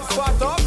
it fat up.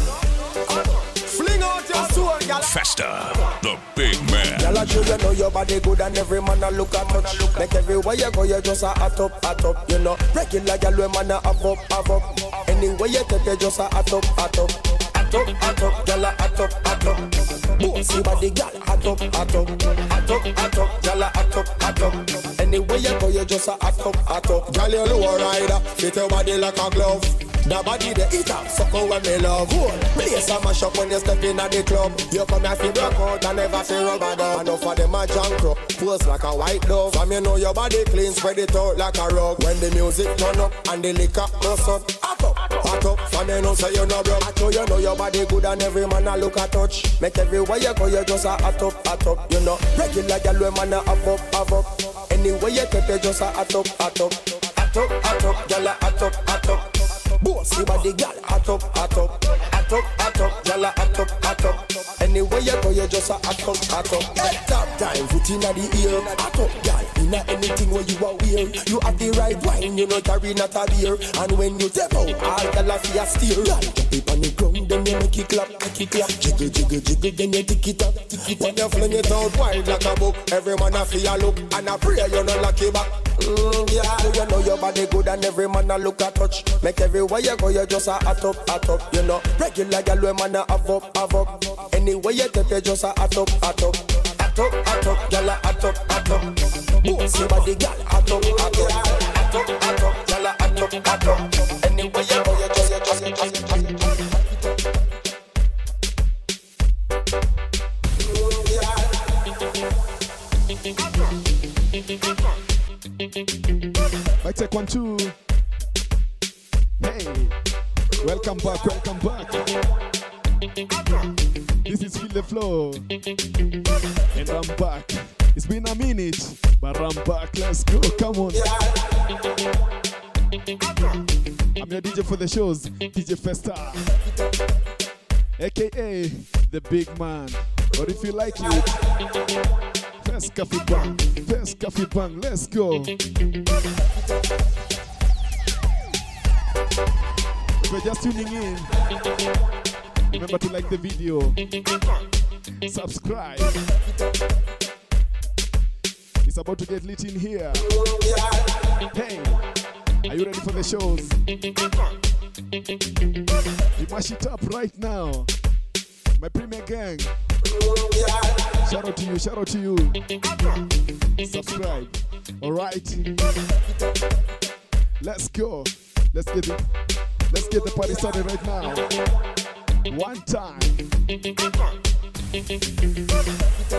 Fling out your soul, gal. Festa, the big man. Girl, I show you know your body good and every man a look at touch. Make everywhere you go, you just a hot up, hot up. You know, regular girl, we man a have up, have up. Anywhere you take, you just a hot up, hot up. Hot up, hot up, girl, a hot up, hot up. Bossy body, girl, hot up, hot up. Hot up, hot up, girl, a hot up, hot up. Anywhere you go, you just a hot up, hot up. Girl, you low rider, fit your body like a glove. The body the eater, sucker when me love Hold, place a mash up when you step in at the club. You come here fi rock out and never fi rubber dub Enough of them a junk up, pose like a white dove. From you know your body clean, spread it out like a rug. When the music turn up and the liquor bust up Hot up, hot up, from you know say you no broke. I know you know your body good and every man a look a touch. Make everywhere you go you just a hot up, hot up. You know, regular girl when man a have up, have up. Anywhere you take you just a hot up, hot up. Hot up, hot up, girl a hot up, hot up Bossy body, gal, hot up, hot up, hot up, hot up, gal, hot up, hot up. Anywhere you go, you just a hot up, hot up. Head top time, foot inna the ear, hot up, gal. Inna anything where you are wear, you have the right wine, you know carry not a beer. And when you step out, all gal a fear steer. Jump it on the ground, then you make it clap, make it clap. Jiggle, jiggle, jiggle, then you tick it up, tick it up. When you fling it out wide like a book, every man a fear look, and a pray you no lucky back. Mm, yeah, you know your body good and every man a look a touch. Make everywhere you go, you just a hot up, hot up. You know, regular girl we man a have up, have up. Anywhere you take, you just a hot up, hot up. Hot up, hot up, girl a hot up, hot up. Bossy body, girl, hot up, hot up. Hot up, hot up, girl a hot up, hot up. Anywhere you go, you just, you just, you just, you just. Mic one, two. Hey, welcome back. And I'm back. It's been a minute, but I'm back. Let's go, come on. I'm your DJ for the shows, DJ Festa. AKA the big man. But if you like it, First coffee bang, first coffee bang, let's go. If you're just tuning in, remember to like the video, subscribe. It's about to get lit in here. Hey, are you ready for the shows? We mash it up right now. My premier gang. Shout out to you, shout out to you. Subscribe. Alright. Let's go. Let's get it. Let's get the party started right now. One time. Abracadabra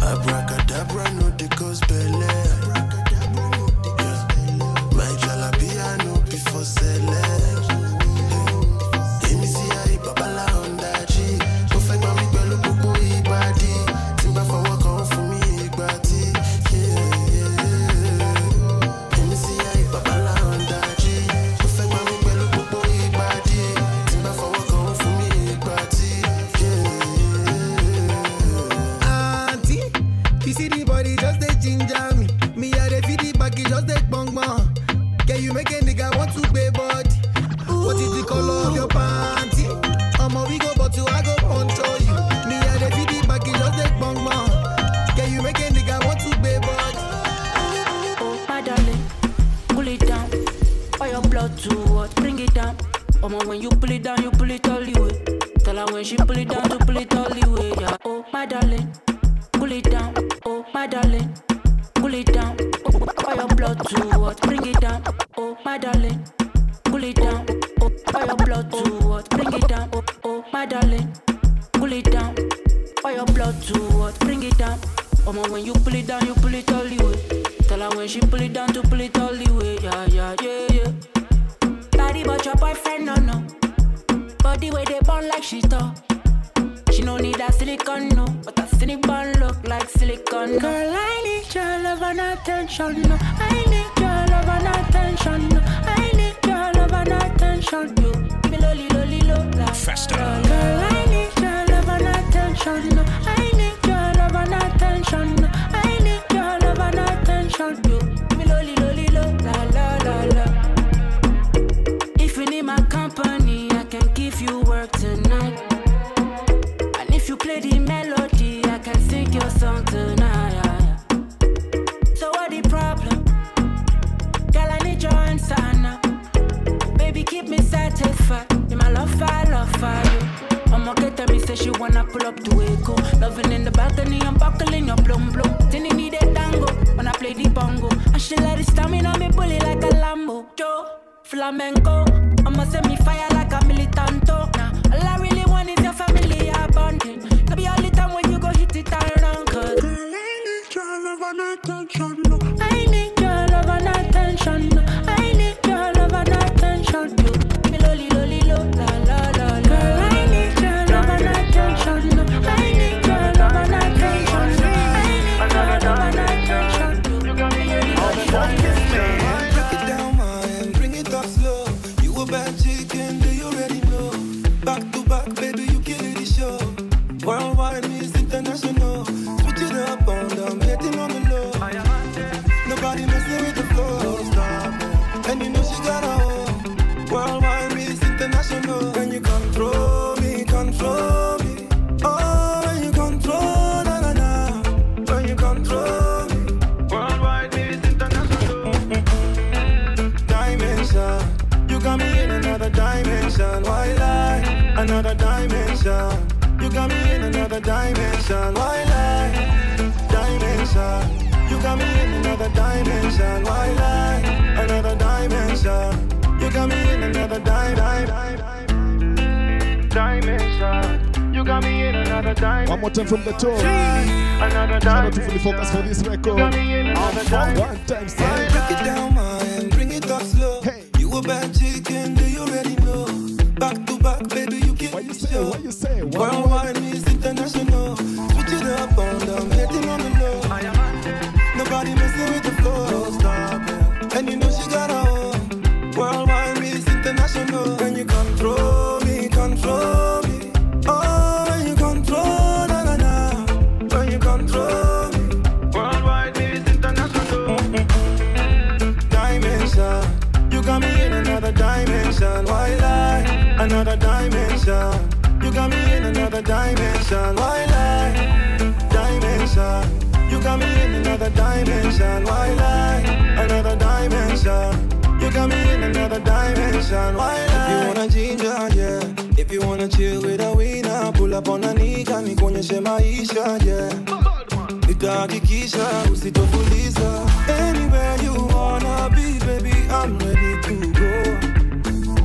Abracadabra no My jalabia no be for sale. One more time from the top. Another time. to fully focus for this record. Time. One time, say. Break it down, man. Bring it up slow. Hey. You a bad chicken, do you already know? Back to back, baby, you can't What you say? What you say? One, one, one dimension, why lie? Dimension. You got me in another dimension, why lie? Another dimension. You got me in another dimension, why lie? If you wanna ginger, yeah. If you wanna chill with a winner, pull up on a nigga, nikuonyeshe maisha, yeah. Nitahakikisha usitofuliza. Anywhere you wanna be, baby, I'm ready to go.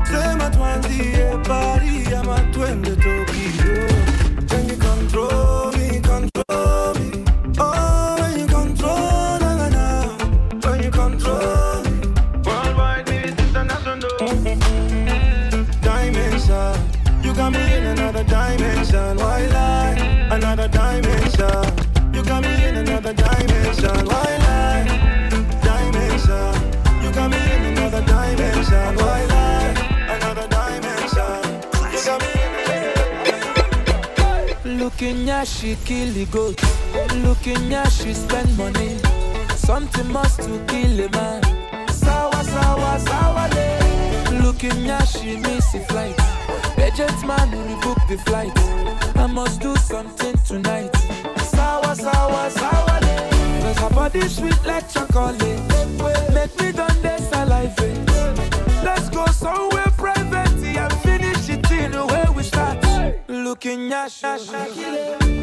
Sema tuanzie pari ama twende Tokyo. Looking at she kill the goat. Looking at she spend money. Something must to kill a man. Sawa sawa sawa le. Looking at she miss a flight. Agent man rebook the flight. I must do something tonight. Sawa sawa sawa le. Cause her body sweet like chocolate. Make me done this alive. Let's go somewhere Looking she,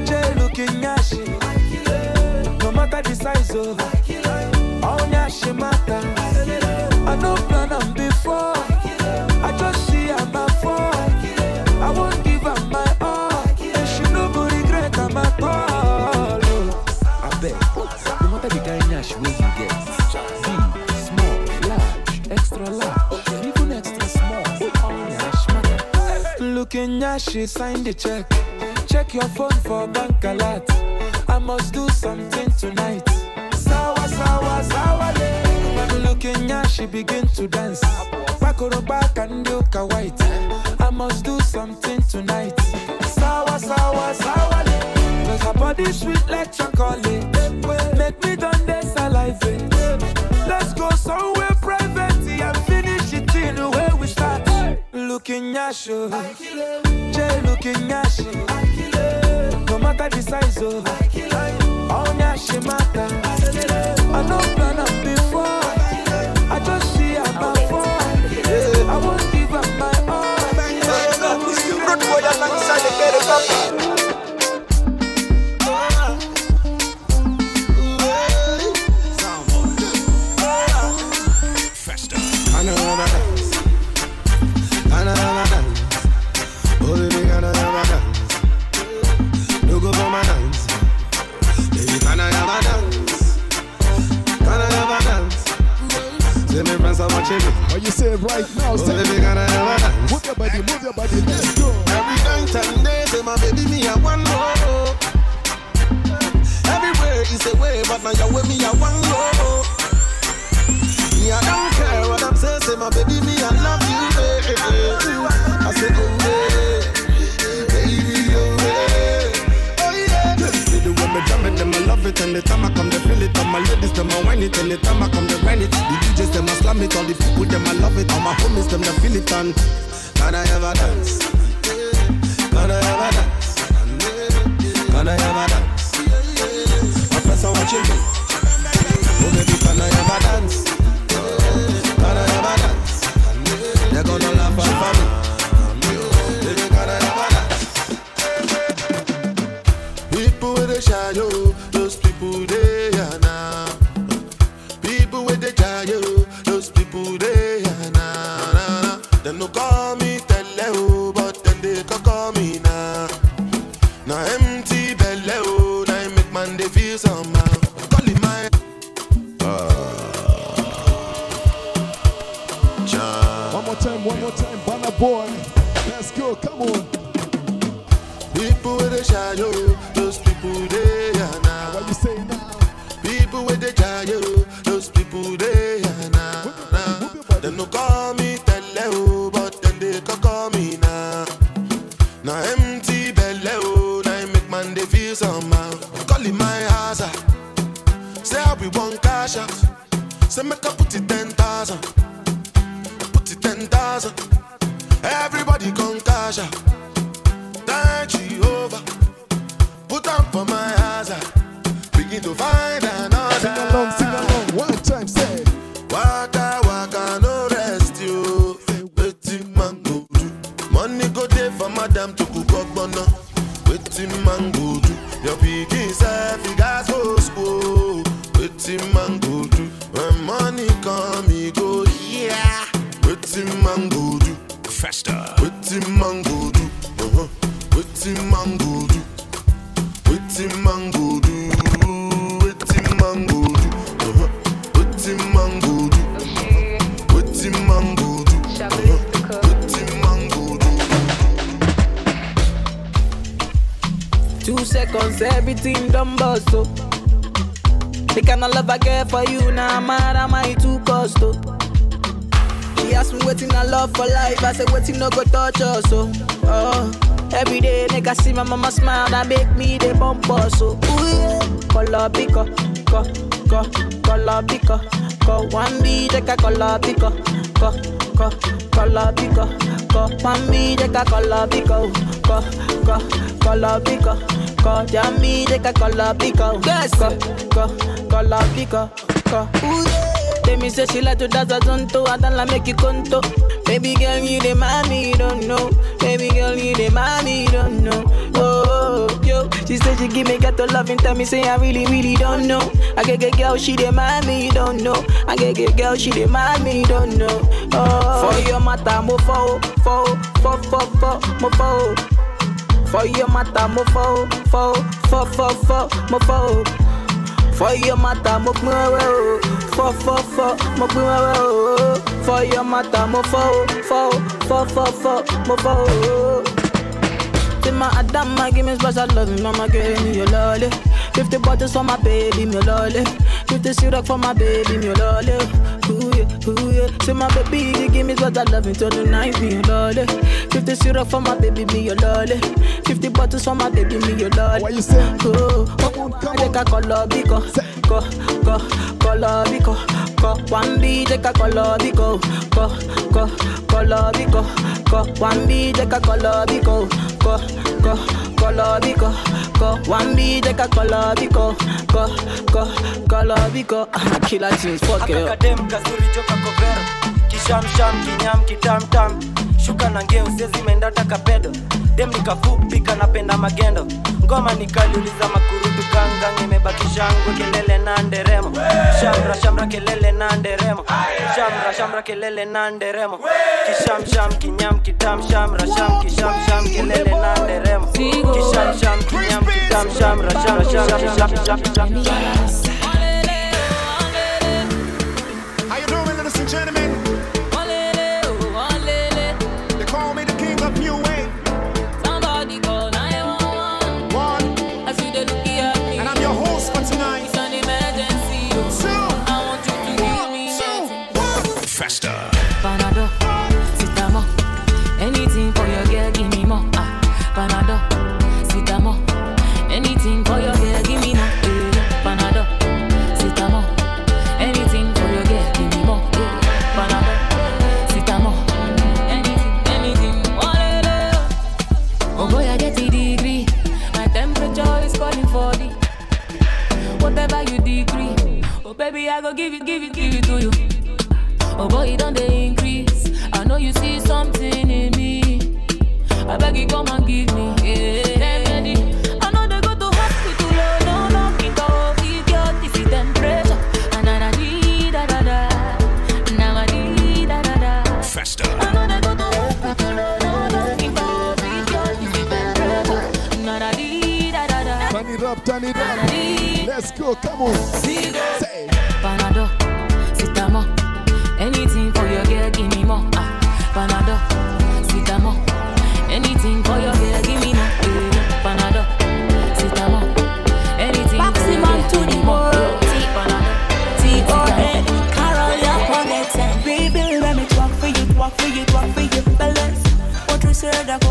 Jay looking she. No matter the size of, all she matter. I no plan on before. I just see her my fall. I won't at she sign the check. Check your phone for bank alert. I must do something tonight. Sawa sawa sawa. Looking at she begin to dance. And do white. I must do something tonight. Sawa sawa sawa. Cause her body sweet like chocolate. Make me done this alive. Looking at you. Jay looking at you. No matter the size of all she matter. I no plan on before. More time, one more time. Banner boy. Let's go. Come on. People with the shadow, those people they are now. What you say now? People with the shadow, those people they are now. now. Them no call me tele oh, but then they can call me now. Now empty belly oh, now it make man they feel somehow. Call it my house. Say how we want cash out. Say make I put it ten thousand. Thousand. Everybody come out. Thank Jehovah. Put on for my ah. Begin to find another. Touch us, oh. Every day, nigga see my mama smile, that make me the bump us, so ooh yeah. Color pico, co, co, color pico, co. One B, take a color pico, co, co, color pico, co. One B, take a color pico, co, co, color pico, co. Jammy, take a color pico, yes, co, co, color pico, co. Ooh yeah. Tell me say she like to dance a zonto, I don't like make you conto. Baby girl, you the mommy, you don't know. Baby girl, you the mommy, you don't know. Oh, yo, she said she give me ghetto love and tell me say I really, really don't know. I get get girl, she the mommy, you don't know. I get get girl, she the mommy, you don't know. Oh, for your matter, mo fo, fo, fo, fo, fo, mo fo. For your matter, mo fo, fo, fo, fo, fo, mo fo. For your matter, mo pin wewe o. Fọ fọ fọ, mo pin o. For your matter, mo fọ o. Fọ o, fọ fọ fọ, mo fọ o. Say my Adama, give me special love, mama give me your lolly. Fifty bottles for my baby, me lolly. Fifty syrup for my baby, me lolly. Ooh yeah. Say my baby, you give me what I love until the night, me your lolly. Fifty syrup for my baby, me your lolly. Fifty bottles for my baby, me your lolly. What you say? Oh, oh, come on, come on. Color biko, ko, ko, color biko, ko wambi jeka kolobi ko ko ko kolobi ko ko wambi jeka kolobi ko ko ko kolobi ko ko wambi jeka kolobi ko ko ko kolobi fuck it akadem kasuri joka cover kisham sham kinyam kitam tam. Shuka na ngeu menda takapedo dem kanapenda magendo. Ngoma nikaliuliza makurutu gangang imebaki shangwe kelele na nderemo. Shamra shamra kelele na nderemo. Shamra shamra kelele na nderemo. Kishamsham kinyam kitam shamra sham kishamsham kelele na nderemo. Kishamsham kinyam kitam shamra shamra shamra shamra shamra give it, give it, give it to you. Oh boy, it don't they increase. I know you see something in me. I beg you come and give me. Yeah. Remedy. I know they go to hospital, oh, no, no,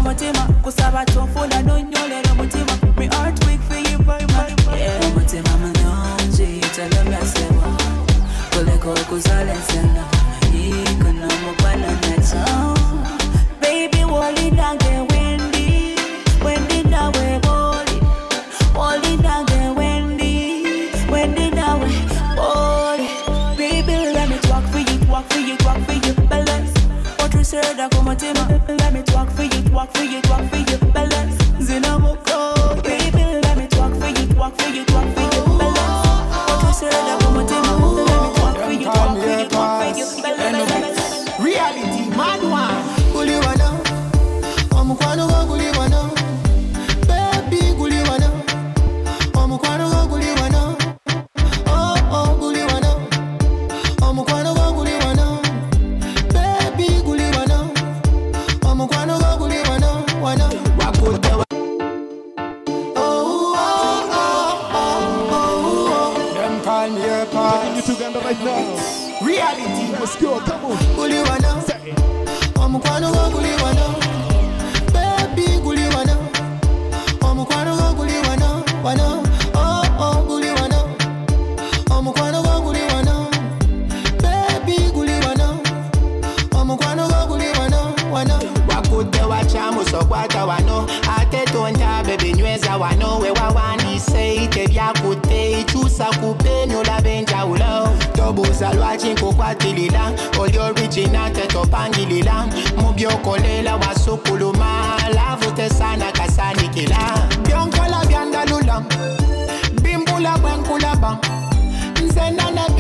mutima kusaba kyofuna nonyolera mutima. Me heart weak for you boy boy boy umutima mulungi tolobyasebwa kuleka okuzalesena yiko nomukwana nakyo baby woli nange wendi wendi nawe boli. Woli nange wendi wendi nawe boli. Baby let me talk for you talk for you talk for you. Balance otushereda ku mutima. Let me talk for you talk for you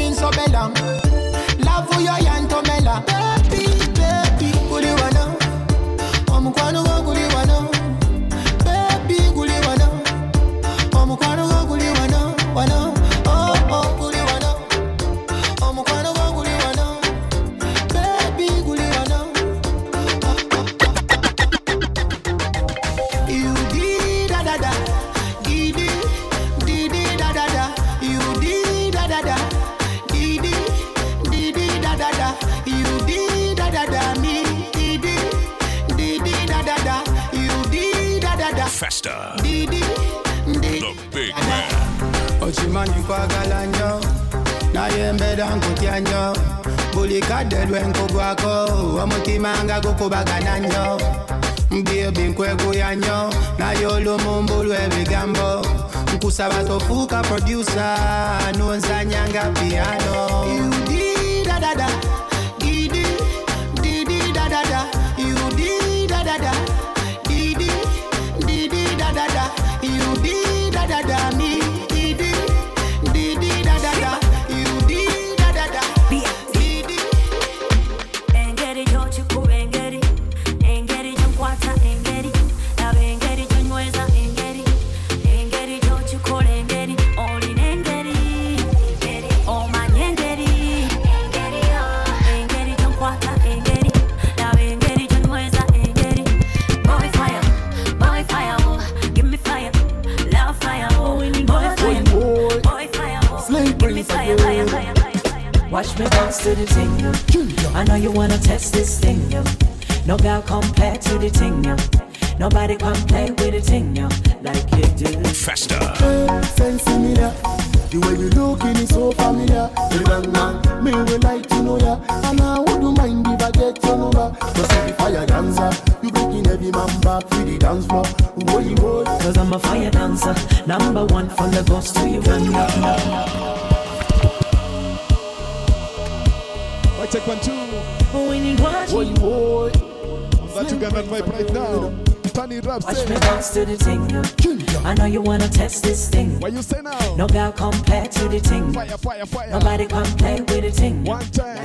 nane binsobela laavu yo yantomela nkutya nnyo buli kadde lwe nkugwako omutima nga gukubagana nnyo byebi nkweguya nnyo naye olumumbu lw'ebigambo nkusaba tofuuka produsa nonzanya nga piano Watch me bounce to the thing, yo. I know you wanna test this thing, yo. No girl compare to the thing, yo. Nobody come play with the thing, yo. Like you do. Festa, Sense similar. The way you looking is so familiar. The young man, me would like to know ya. And I wouldn't mind if I get your number. Cause if you fire dancer, you breaking every man back to the dance floor. Boy, boy. Cause I'm a fire dancer. Number one from Lagos to you Uganda. I take one, two. We need what Boy, boy. On that Ugandan vibe right now. Turn it up, Watch me bounce to the thing, yo. I know you wanna test this thing. What you say now? No girl compare to the thing. Fire, fire, fire. Nobody come play with the thing. One time.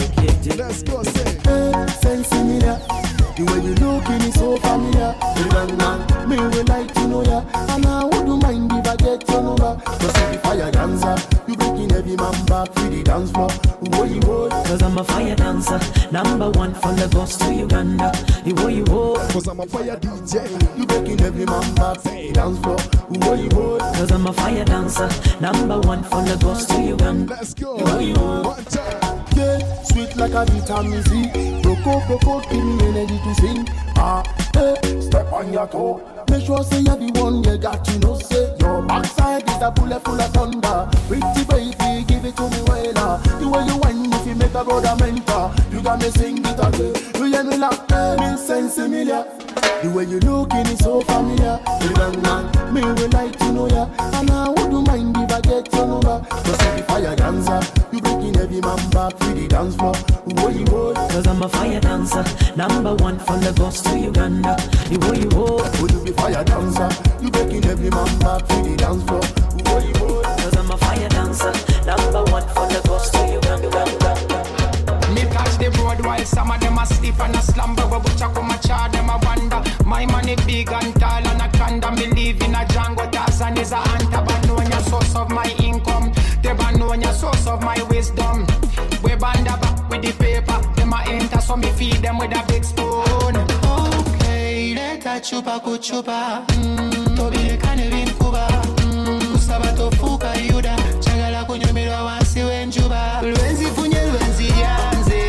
Let's go, say. Hey, sense similar. The way you looking is so familiar. The man, me would like to know ya. And I wouldn't mind if I get your number. Cause if you fire dancer, you breaking every man back to the dance floor. Boy, boy. Cause I'm a fire dancer. Number one from Lagos to Uganda. You wo, you wo. Cause I'm a fire DJ. You breaking every man back to the dance floor. Boy, boy. Cause I'm a fire dancer. Number one from Lagos to Uganda. Let's go. You wo. One time. Sweet like a vitamin C. Broco, broco, give me energy to sing. Ah, hey, step on your toe. Make sure say you're the one you got to know. Say your backside is a bullet full of thunder. Pretty baby, give it to me well. The way you whine, if you make a brother mentor, you got me sing it again. Eh. You hear me like eh, me sense familiar. The way you looking is so familiar. Young man, me would like to know ya, every man back to the dance floor. Boy, boy. Cause I'm a fire dancer. Number one from Lagos to Uganda. You wo, you wo. Would you be fire dancer? You breaking every man back to the dance floor. Boy, boy. Cause I'm a fire dancer. Number one from Lagos to Uganda. Me catch the road while some of them asleep and a slumber. But which I come a char them a wonder. My money big and tall and a conda. Me live in a jungle. Tarzan is a hunter. them with a big spoon. Okay, leta chupa kuchupa. Mm, tobile kane vinkuba. Mm, kusaba tofuka yuda. Chagala kunyumirwa wansi wenjuba. Lwenzi funye lwenzi yanze.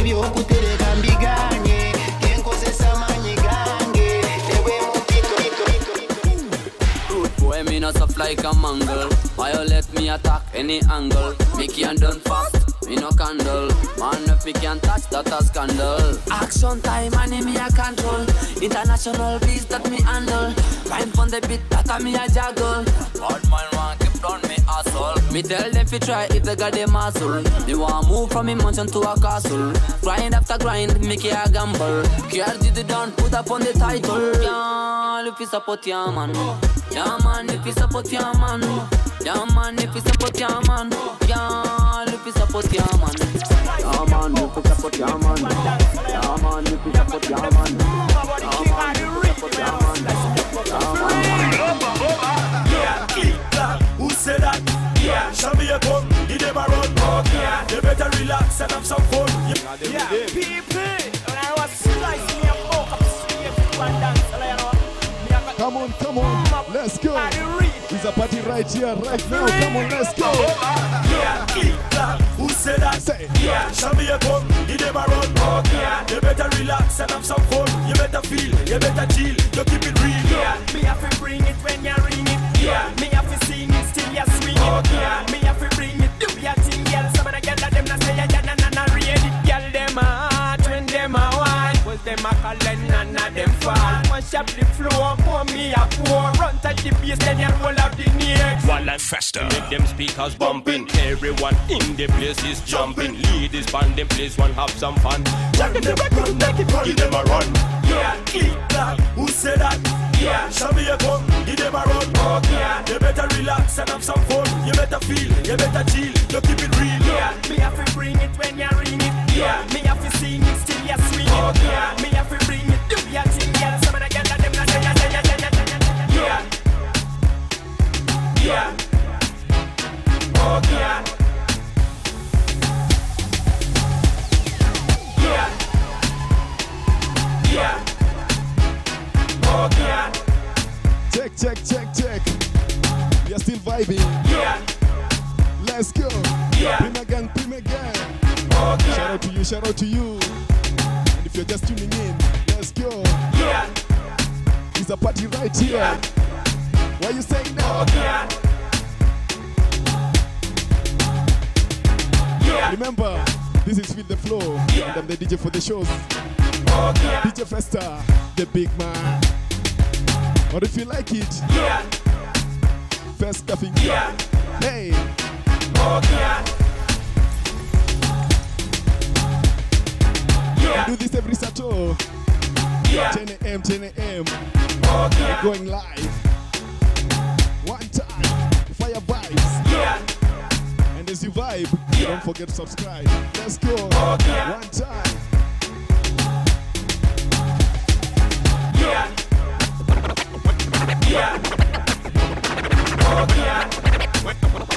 Ebyokutereka mbiganye. Kenkozesa amanyi gange. Ewe mu bito bito bito. Rude boy, me not soft like a mangle. Violet me attack any angle. Make and done fast me no candle. Man, if me can touch that a scandal. Action time, and me a control. International beats that me handle. Rhyme on the beat, that a me a juggle. Bad man want keep down me asshole. Me tell them fi try if they got the muscle. They want move from a mansion to a castle. Grind after grind, make it a gamble. Did it done, put up on the title. Girl, if you support your man. Yeah man, if you support your man. Yeah man, if you support your man. Girl, if you support your man. Yeah man, if you support your man. Yeah man, if you support your man. Yeah man, if you support your man. Yeah, click clack, who said that? Yeah, show me a gun, give them a run. Yeah, they better relax and have some fun. Yeah, Yeah, right here, right now. Come on, let's go. Yeah, click clack, who said that? Say. Yeah, show me a gun, give them a run. Yeah, they better relax and have some fun. You better feel, you better chill, you keep it real. Yeah, me have to bring it when you ring it. Yeah, me have to sing it still you swing it. Yeah, me them a call and none of them fall. Mash up the floor, pour me a pour. Run touch the bass, then you roll up the. While I Festa. Make them speakers bumping. Everyone in the place is jumping. Ladies band them place one have some fun. Jack in the record, make it run. Give them a run. Yeah, click that. Who said that? Yeah, show me a gun. Give them a run. Yeah, you better relax and have some fun. You better feel, you better chill. You keep it real. Yeah, me have to bring it when you ring it. Yeah, me have to sing it still you swing it. Yeah, me have to bring it, do your thing, girl. Some of the girls them not say yeah, yeah, yeah, yeah, yeah. Yeah. Oh, yeah. Yeah. Yeah. Oh, yeah. Check, check, check, check. We are still vibing. Yeah. Let's go. Yeah. Prima gang, prima gang. Okay. Shout out to you, shout out to you. If you're just tuning in, let's go. Yeah. It's a party right here. What you saying now? Yeah. Yeah. Remember, this is Feel the Flow. Yeah. And I'm the DJ for the shows. Yeah. DJ Festa, the big man. Or if you like it, Yeah. first coffee. Yeah. Hey, Yeah. We do this every Saturday. Yeah. 10 a.m., 10 a.m. Yeah. Going live. One time, fire vibes. Yeah. And as you vibe, don't forget to subscribe. Let's go. Okay. One time. Yeah. Yeah. Oh, yeah.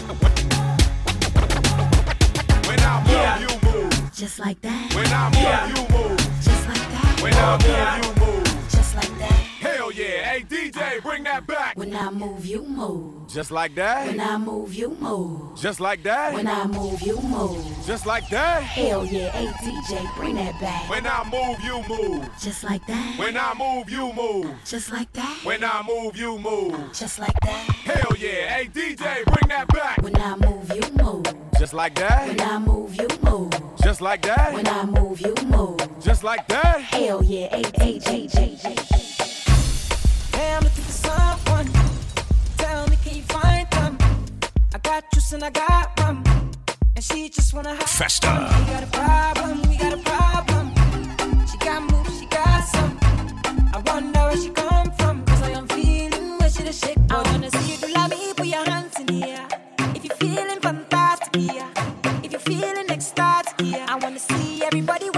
Just like that. When I move, you move. Just like that. When I move, you move. Just like that. Hell yeah. Hey, DJ, bring that back. When I move, you move. Just like that. When I move, you move. Just like that. When I move, you move. Just like that. Hell yeah, hey DJ, bring that back. When I move, you move. Just like that. When I move, you move. Just like that. When I move, you move. Just like that. Hell yeah. Hey, DJ, bring that back. When I move, you move. Just like that. When I move, you move. Just like that. When I move, you move. Just like that. Hell yeah, hey DJ, JJ. Hey, I'm looking for someone. Tell me, can you find them? I got juice and I got rum. And she just wanna have Festa. fun. We got a problem, we got a problem. She got moves, she got some. I wonder where she come from. Cause I am feeling where she the shake. I wanna see if you do like me, put your hands in the air. If you're feeling fantastic, yeah. If you're feeling ecstatic, yeah. I wanna see everybody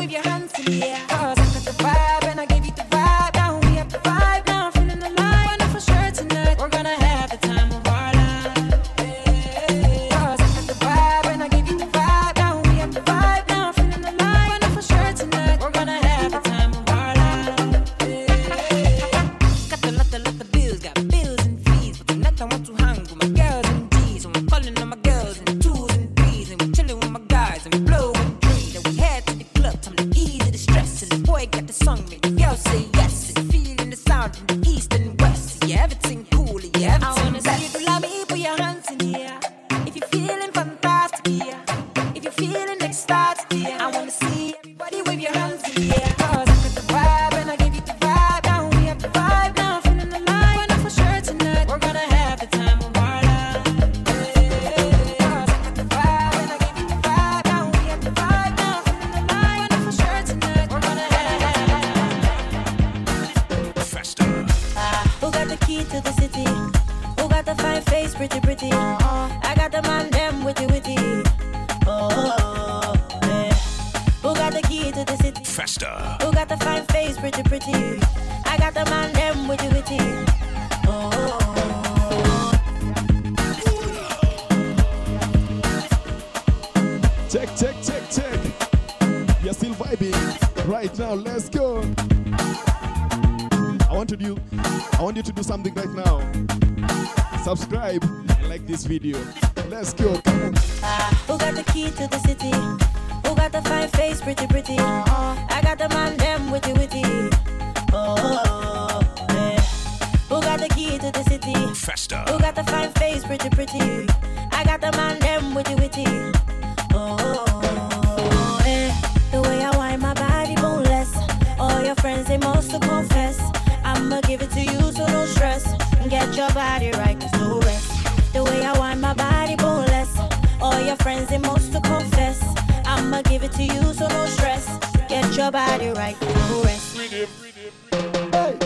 give it to you, so no stress. Get your body right, rest. Hey,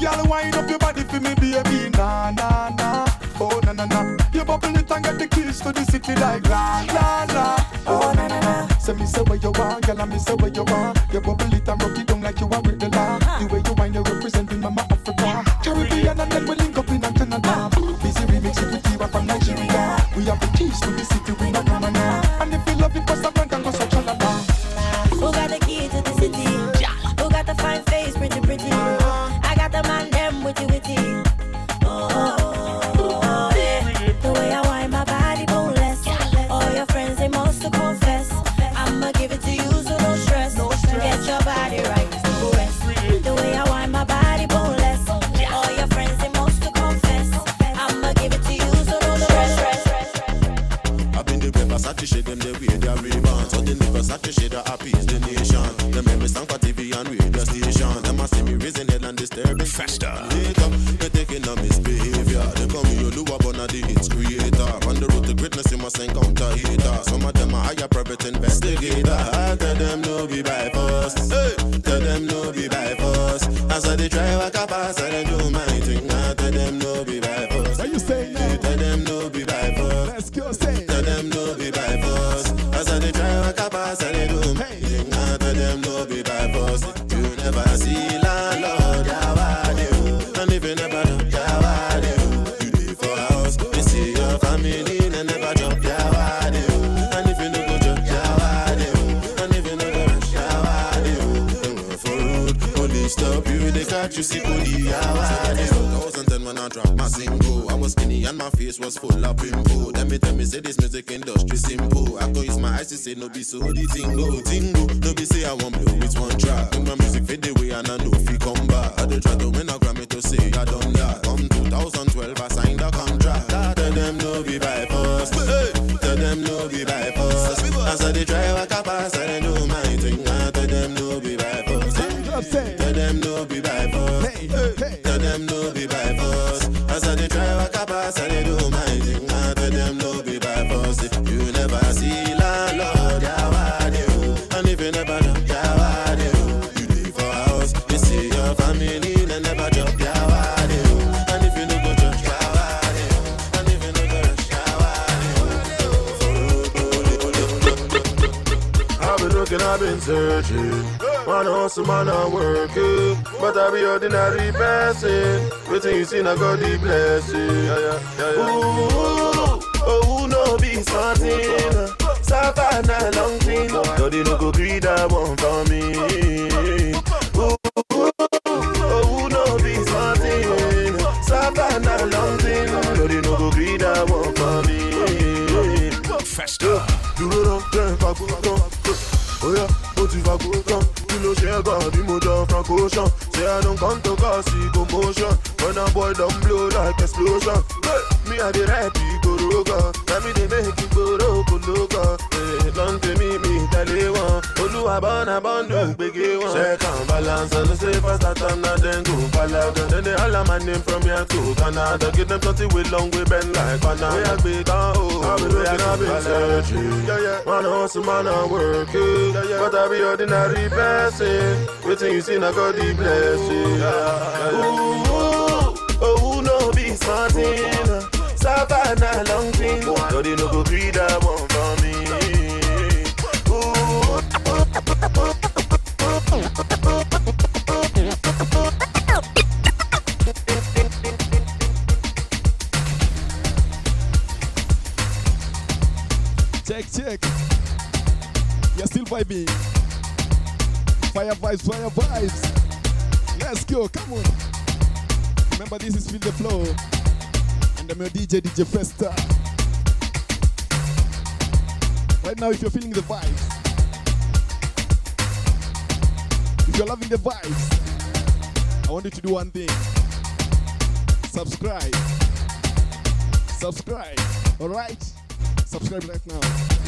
girl, wind up your body for me, baby. Nah, nah, nah. Oh, na na na. You bubble it and get the keys to the city like la la la. Oh, na na na. Say me say where you want, girl, I me say where you want. You bubble it. pass, I they try walk a pass, I they say no be so the thing no no. Be say I want blow with one track. My music fit the way and I know if you come back. I don't try to win a Grammy to say I done that. From 2012 I signed a contract. Tell them no be by force. Tell them no be by force. As I they try I hustle man work. But I be ordinary person. Waiting you see, I got the blessing. Yeah, yeah, yeah, yeah. Ooh, oh, who no be something? Suffer na long thing. Nobody no go greed that one from Be mojo from ocean. Say I don't come to cause commotion. When a boy don't blow like explosion. Hey, me I be rap, go roga. Let me they make born a born do biggie one. Check and balance and the safest that I'm not then go follow them. Then they all holler my name from here to Canada. Give them something with long we bend like banana. We a big oh. and old. I be been looking, I be searching. Man, yeah. Hustle, man I work it. But I be ordinary person. Waiting you see now God the blessing. Yeah. Ooh, oh, no be smarting. Savannah long thing. God, Nobody know go greed that one. Check check. You're still vibing. Fire vibes, fire vibes. Let's go, come on. Remember, this is Feel the Flow. And I'm your DJ, DJ Festa. Right now, if you're feeling the vibes. you're loving the vibes, I want you to do one thing subscribe. Subscribe. All right? Subscribe right now.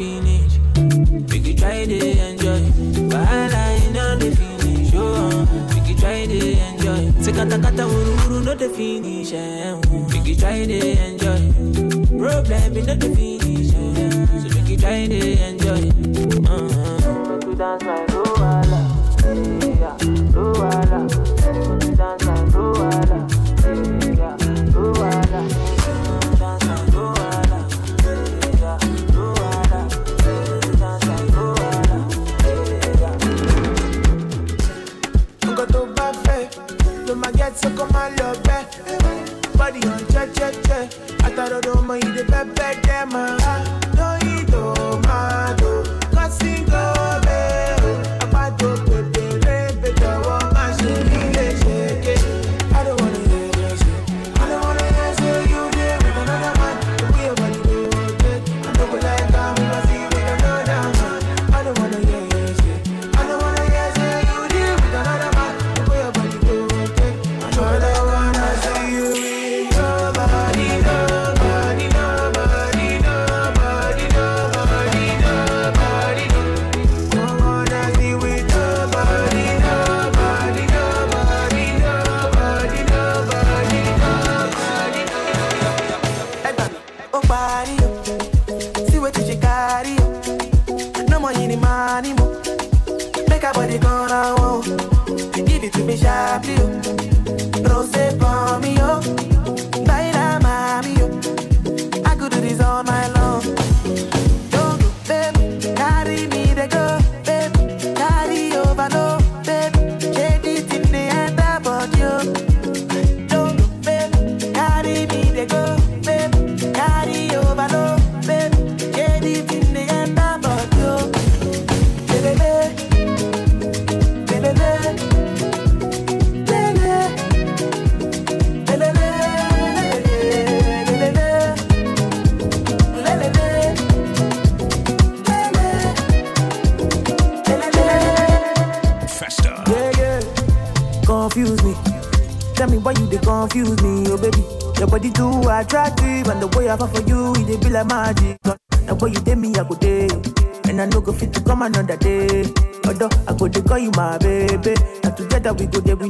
finish. Make you try to enjoy. Wahala you know the finish. Oh, make you try to enjoy. Sekata kata wuru wuru not the finish. Eh, oh. Make you try to enjoy. Problem you know the finish. Eh. So make you try to enjoy. Uh-huh. To dance like Luala, yeah, Luala. together we go there, we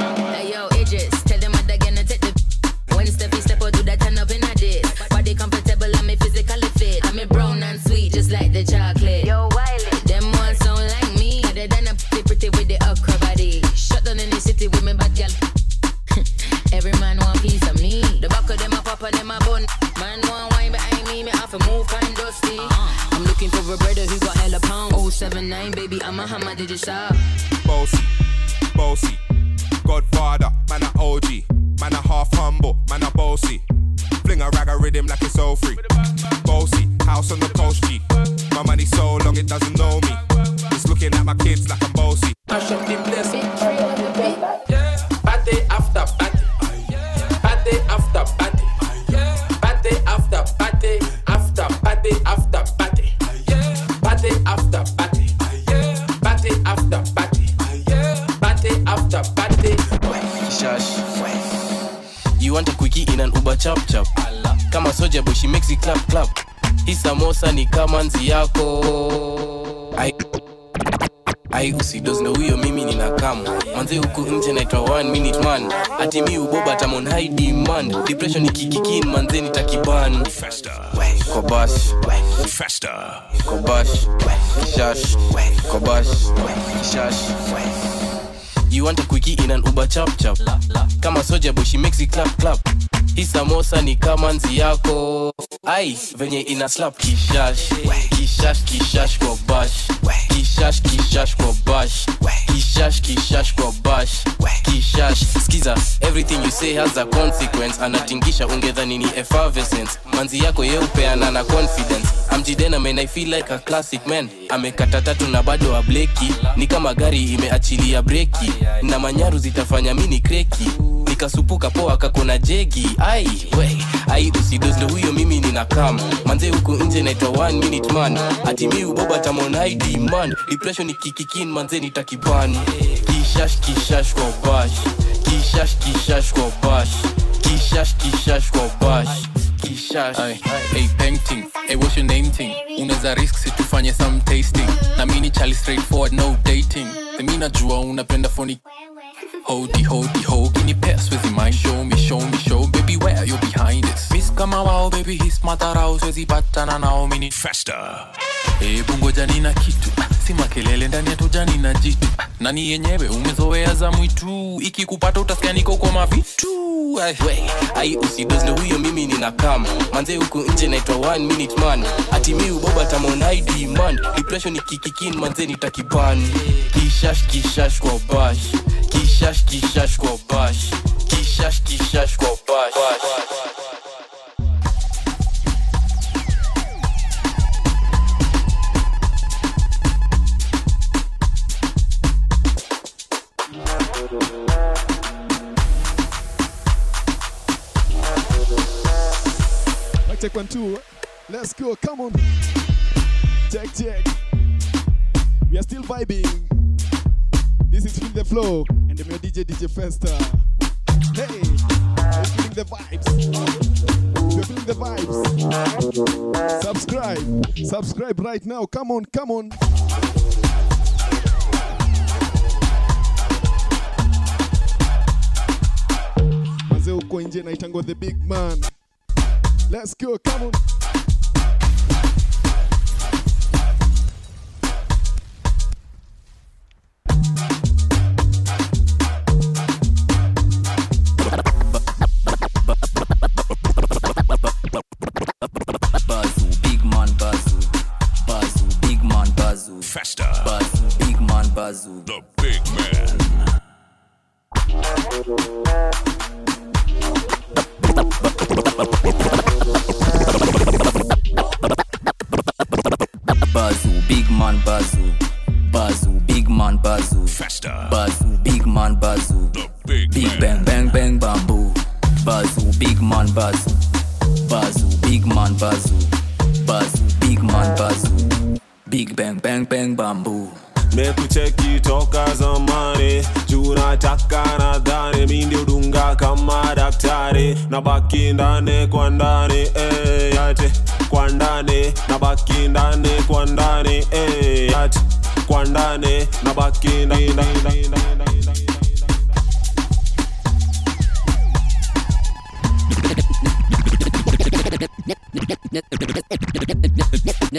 up. ni kama nzi yako. Ai, ai usidozi huyo mimi nina kamu manze huku nje naitwa one uboba tamon high demand. Depression ikikikin manze nitakiban. Kwa you want a quickie in an uber chap chap kama soja boy makes it clap clap hii samosa ni kama nzi yako. Ai venye ina slap kishash. Kishash kishash kwa bash. Kishash kishash kwa bash. Kishash kishash kwa bash. Kishash skiza everything you say has a consequence. Anatingisha ungedhani ni effervescence. Manzi yako yeupeana na confidence. Amjidena men i feel like a classic man. Amekata tatu na bado wa bleki ni kama gari imeachilia breki. Na manyaru zitafanya mini kreki nikasupuka poa kakona jegi. Ai we ai usidosndo huyo mimi nina kam manze huku nje naitwa one minute man. Ati mi uboba tamonaidi man. Depression ikikikin manze nitakibani kishash kishash kwa bash. Kishash kishash kwa bash. Kishash kishash kwa bash. Kishash. Hey, painting. Hey, what's your name thing? Unaweza risk situfanye some tasting. Na mini chali straightforward no dating. Semi najua unapenda phony Hodie, hodie, hold can you pass with your mind? Show me, show me, show, baby, where you're behind it. Miss kama wao, baby, his mata rao, siwezi patana nao mini. Faster. Eh, hey, bungo jani na kitu. Si makelele ndani ya tujani na jitu. Nani yenyewe umezoea za mwitu. Ikikupata utasikia niko kwa mavitu. Ai usidozle huyo mimi nina kam manze huku nje naitwa minute man. Atimi uboba tamonaidi man depression ikikikin manze nitakibani kishash kishash kwa bash. Kishash kishash kwa bash. Kishash kishash kwa bash. Mic check one two. Let's go. Come on. Check check. We are still vibing. This is Feel the Flow, and your DJ DJ Festa. Hey, are feeling the vibes? You're feeling the vibes, subscribe. Subscribe right now. Come on, come on. Mazee uko nje the big man. Let's go, come on.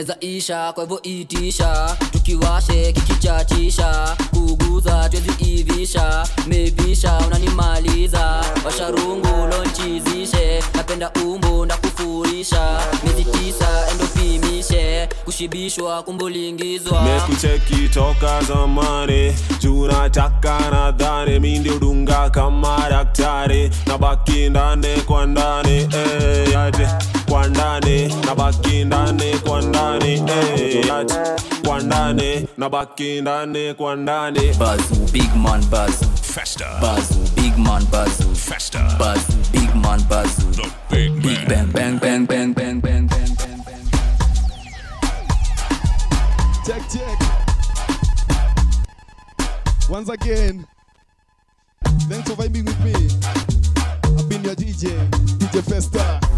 Neza isha kwa hivyo itisha. Tukiwashe kikichachisha. Kuguza twezi ivisha. Mevisha unanimaliza. Washarungu lonchizishe. Napenda umbo ndakufurisha. Miezi tisa endopimishe kushibishwa kumbulingizwa mekucheki toka zamani. Juu nataka nadhani mi ndio kama daktari. Na baki ndani kwa ndani eh, yate kwa ndani na baki ndani kwa ndani yate kwa ndani na baki ndani kwa ndani Bazoo, big man bazoo. Festa. Bazoo, big man bazoo. Festa. Bazoo, big man bazoo. The big man. Big bang, bang, bang, bang, bang, bang, bang, bang, bang. Check, check. Once again, thanks for vibing with me. I've been your DJ, DJ Festa.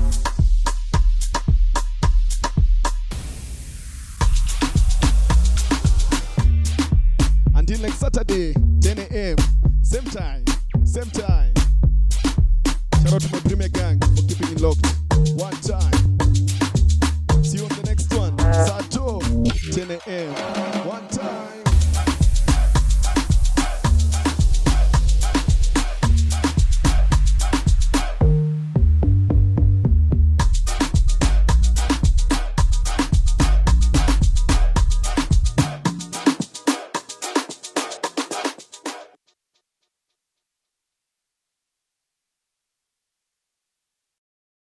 Until next Saturday, 10 a.m., same time, same time. Shout out to my Premier Gang for keeping it locked. One time. See you on the next one. Sato, 10 a.m.